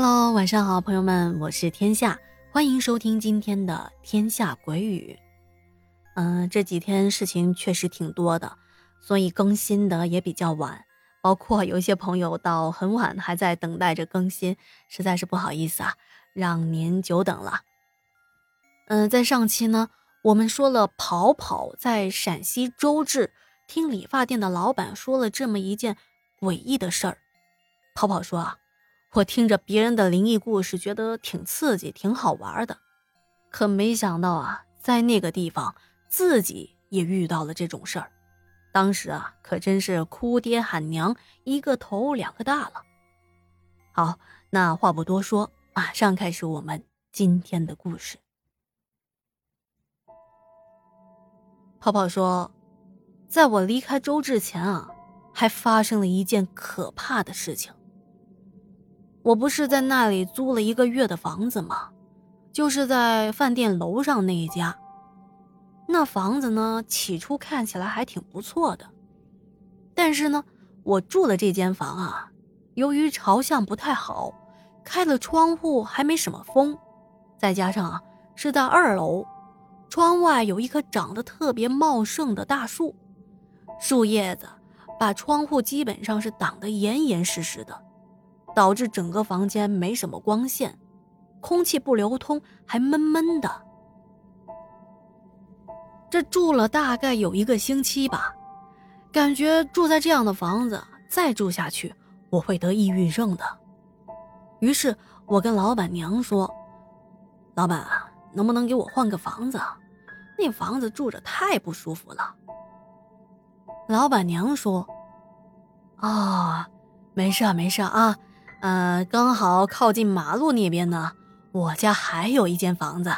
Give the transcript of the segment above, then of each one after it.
Hello，晚上好，朋友们，我是天下，欢迎收听今天的《天下鬼语》。嗯，这几天事情确实挺多的，所以更新的也比较晚，包括有一些朋友到很晚还在等待着更新，实在是不好意思啊，让您久等了。嗯，在上期呢，我们说了跑跑在陕西周至听理发店的老板说了这么一件诡异的事儿，跑跑说啊。我听着别人的灵异故事，觉得挺刺激、挺好玩的，可没想到啊，在那个地方自己也遇到了这种事儿。当时啊，可真是哭爹喊娘，一个头两个大了。好，那话不多说，马上开始我们今天的故事。泡泡说，在我离开周志前啊，还发生了一件可怕的事情。我不是在那里租了一个月的房子吗？就是在饭店楼上那一家。那房子呢，起初看起来还挺不错的，但是呢，我住的这间房啊，由于朝向不太好，开了窗户还没什么风，再加上啊是在二楼，窗外有一棵长得特别茂盛的大树，树叶子把窗户基本上是挡得严严实实的。导致整个房间没什么光线，空气不流通，还闷闷的。这住了大概有一个星期吧，感觉住在这样的房子再住下去，我会得抑郁症的。于是我跟老板娘说：“老板啊，能不能给我换个房子？那房子住着太不舒服了。”老板娘说：“啊，没事没事啊。”呃，刚好靠近马路那边呢。我家还有一间房子，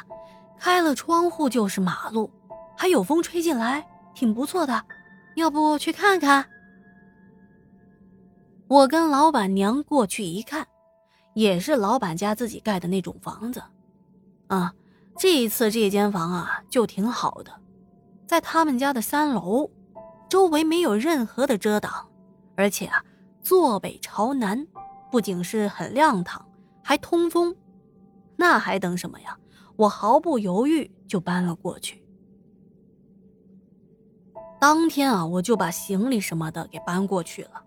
开了窗户就是马路，还有风吹进来，挺不错的。要不去看看？我跟老板娘过去一看，也是老板家自己盖的那种房子。啊，这一次这间房啊就挺好的，在他们家的三楼，周围没有任何的遮挡，而且啊，坐北朝南。不仅是很亮堂，还通风，那还等什么呀？我毫不犹豫就搬了过去。当天啊，我就把行李什么的给搬过去了。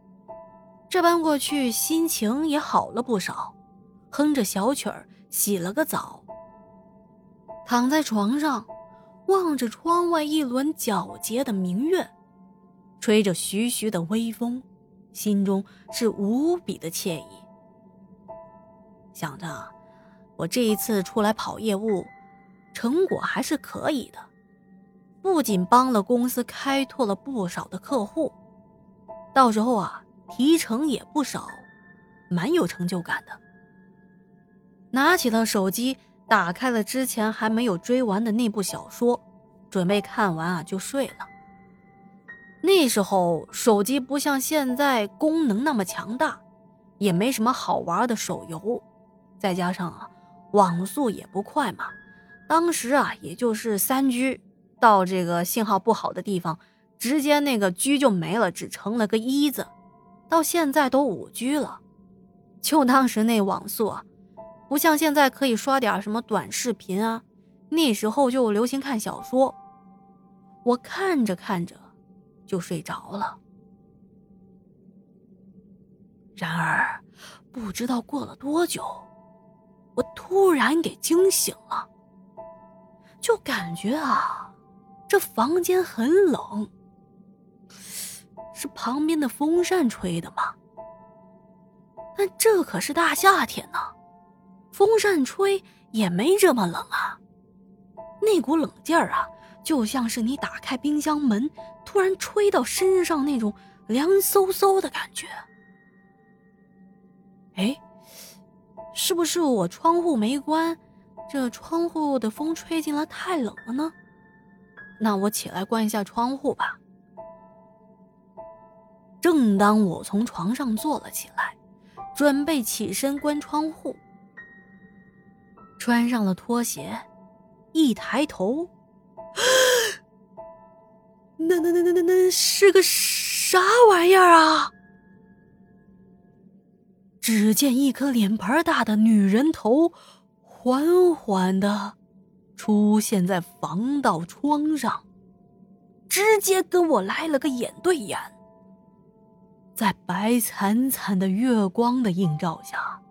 这搬过去，心情也好了不少，哼着小曲儿，洗了个澡，躺在床上，望着窗外一轮皎洁的明月，吹着徐徐的微风。心中是无比的惬意，想着我这一次出来跑业务，成果还是可以的，不仅帮了公司开拓了不少的客户，到时候啊提成也不少，蛮有成就感的。拿起了手机，打开了之前还没有追完的那部小说，准备看完啊就睡了。那时候手机不像现在功能那么强大，也没什么好玩的手游，再加上啊网速也不快嘛。当时啊也就是三 G，到这个信号不好的地方，直接那个 G 就没了，只成了个一字。到现在都五 G 了，就当时那网速啊，不像现在可以刷点什么短视频啊，那时候就流行看小说。我看着看着。就睡着了。然而，不知道过了多久，我突然给惊醒了。就感觉啊，这房间很冷，是旁边的风扇吹的吗？但这可是大夏天呢，风扇吹也没这么冷啊。那股冷劲儿啊！就像是你打开冰箱门，突然吹到身上那种凉飕飕的感觉。哎，是不是我窗户没关，这窗户的风吹进来太冷了呢？那我起来关一下窗户吧。正当我从床上坐了起来，准备起身关窗户，穿上了拖鞋，一抬头。那那那那那那是个啥玩意儿啊？只见一颗脸盘大的女人头，缓缓的出现在防盗窗上，直接跟我来了个眼对眼。在白惨惨的月光的映照下，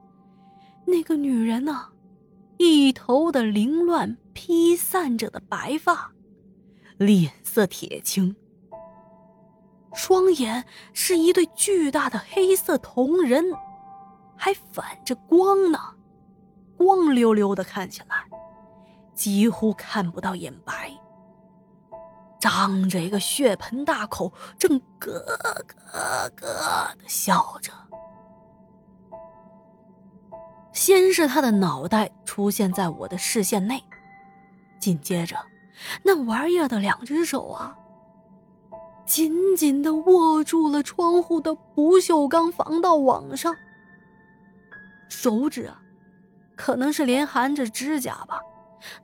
那个女人呢，一头的凌乱披散着的白发，脸色铁青。双眼是一对巨大的黑色瞳仁，还反着光呢，光溜溜的，看起来几乎看不到眼白。张着一个血盆大口，正咯咯咯的笑着。先是他的脑袋出现在我的视线内，紧接着，那玩意儿的两只手啊。紧紧的握住了窗户的不锈钢防盗网上，手指啊，可能是连含着指甲吧，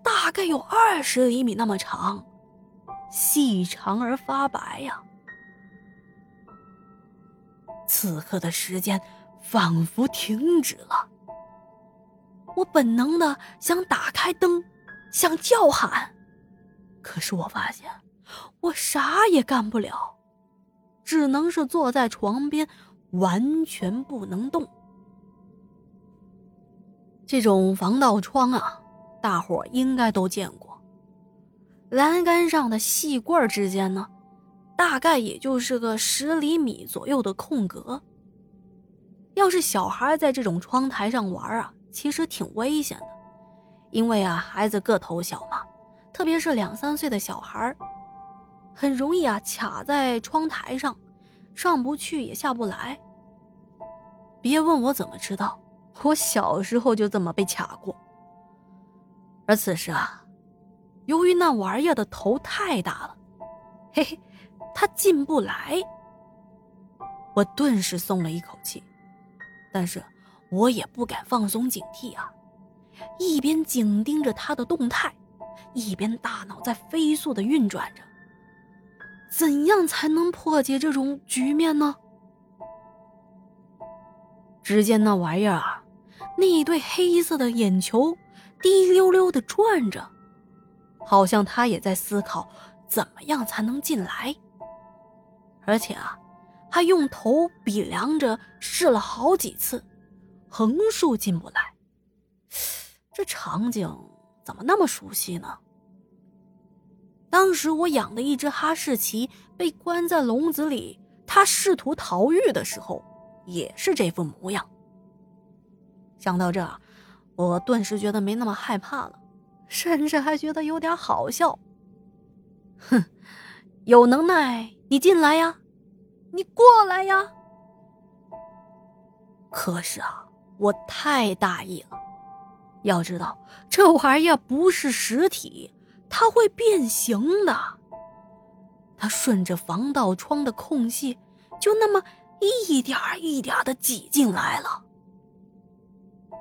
大概有二十厘米那么长，细长而发白呀。此刻的时间仿佛停止了，我本能的想打开灯，想叫喊，可是我发现。我啥也干不了，只能是坐在床边，完全不能动。这种防盗窗啊，大伙应该都见过。栏杆上的细棍之间呢，大概也就是个十厘米左右的空格。要是小孩在这种窗台上玩啊，其实挺危险的，因为啊，孩子个头小嘛，特别是两三岁的小孩很容易啊，卡在窗台上，上不去也下不来。别问我怎么知道，我小时候就这么被卡过。而此时啊，由于那玩意儿的头太大了，嘿嘿，它进不来。我顿时松了一口气，但是我也不敢放松警惕啊，一边紧盯着它的动态，一边大脑在飞速的运转着。怎样才能破解这种局面呢？只见那玩意儿啊，那一对黑色的眼球滴溜溜的转着，好像他也在思考怎么样才能进来。而且啊，还用头比量着试了好几次，横竖进不来。这场景怎么那么熟悉呢？当时我养的一只哈士奇被关在笼子里，它试图逃狱的时候，也是这副模样。想到这，我顿时觉得没那么害怕了，甚至还觉得有点好笑。哼，有能耐你进来呀，你过来呀！可是啊，我太大意了。要知道，这玩意儿不是实体。它会变形的。它顺着防盗窗的空隙，就那么一点一点的挤进来了。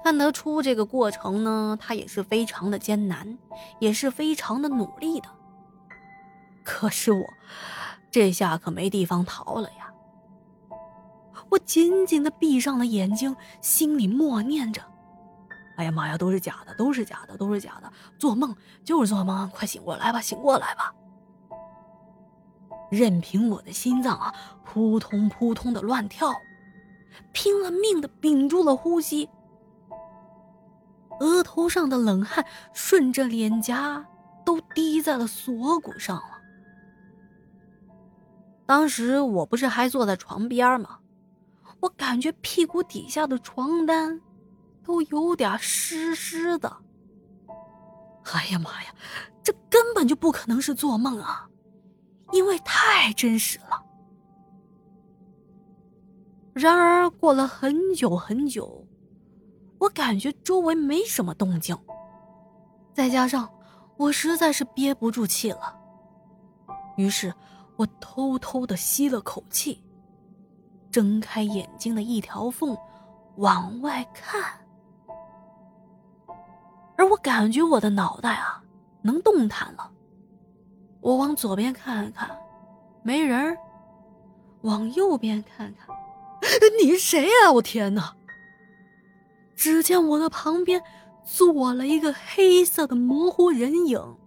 看得出这个过程呢，它也是非常的艰难，也是非常的努力的。可是我这下可没地方逃了呀！我紧紧的闭上了眼睛，心里默念着。哎呀妈呀，都是假的，都是假的，都是假的，做梦就是做梦，快醒过来吧，醒过来吧！任凭我的心脏啊扑通扑通的乱跳，拼了命的屏住了呼吸，额头上的冷汗顺着脸颊都滴在了锁骨上了。当时我不是还坐在床边吗？我感觉屁股底下的床单。都有点湿湿的。哎呀妈呀，这根本就不可能是做梦啊，因为太真实了。然而过了很久很久，我感觉周围没什么动静，再加上我实在是憋不住气了，于是我偷偷的吸了口气，睁开眼睛的一条缝往外看。而我感觉我的脑袋啊，能动弹了。我往左边看看，没人往右边看看，你是谁呀？我天哪！只见我的旁边坐了一个黑色的模糊人影，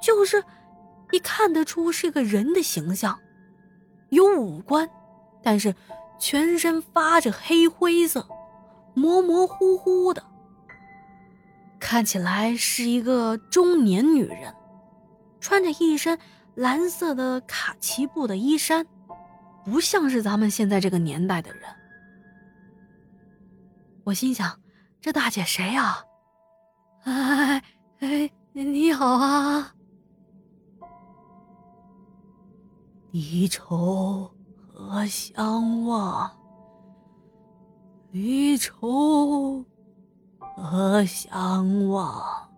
就是一看得出是个人的形象，有五官，但是全身发着黑灰色，模模糊糊的，看起来是一个中年女人，穿着一身蓝色的卡其布的衣衫，不像是咱们现在这个年代的人。我心想，这大姐谁呀？哎哎，你好啊！离愁何相忘？离愁何相望？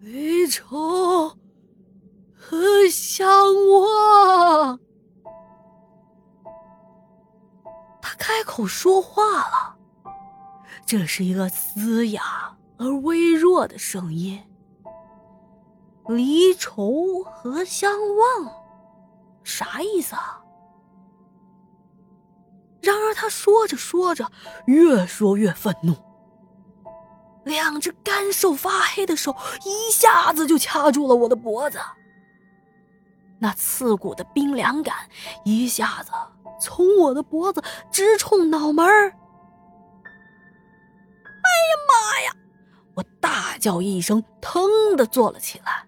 离愁何相望？他？开口说话了，这是一个嘶哑而微弱的声音。离愁何相望？啥意思啊？然而他说着说着，越说越愤怒，两只干瘦发黑的手一下子就掐住了我的脖子，那刺骨的冰凉感一下子。从我的脖子直冲脑门！哎呀妈呀！我大叫一声，腾的坐了起来。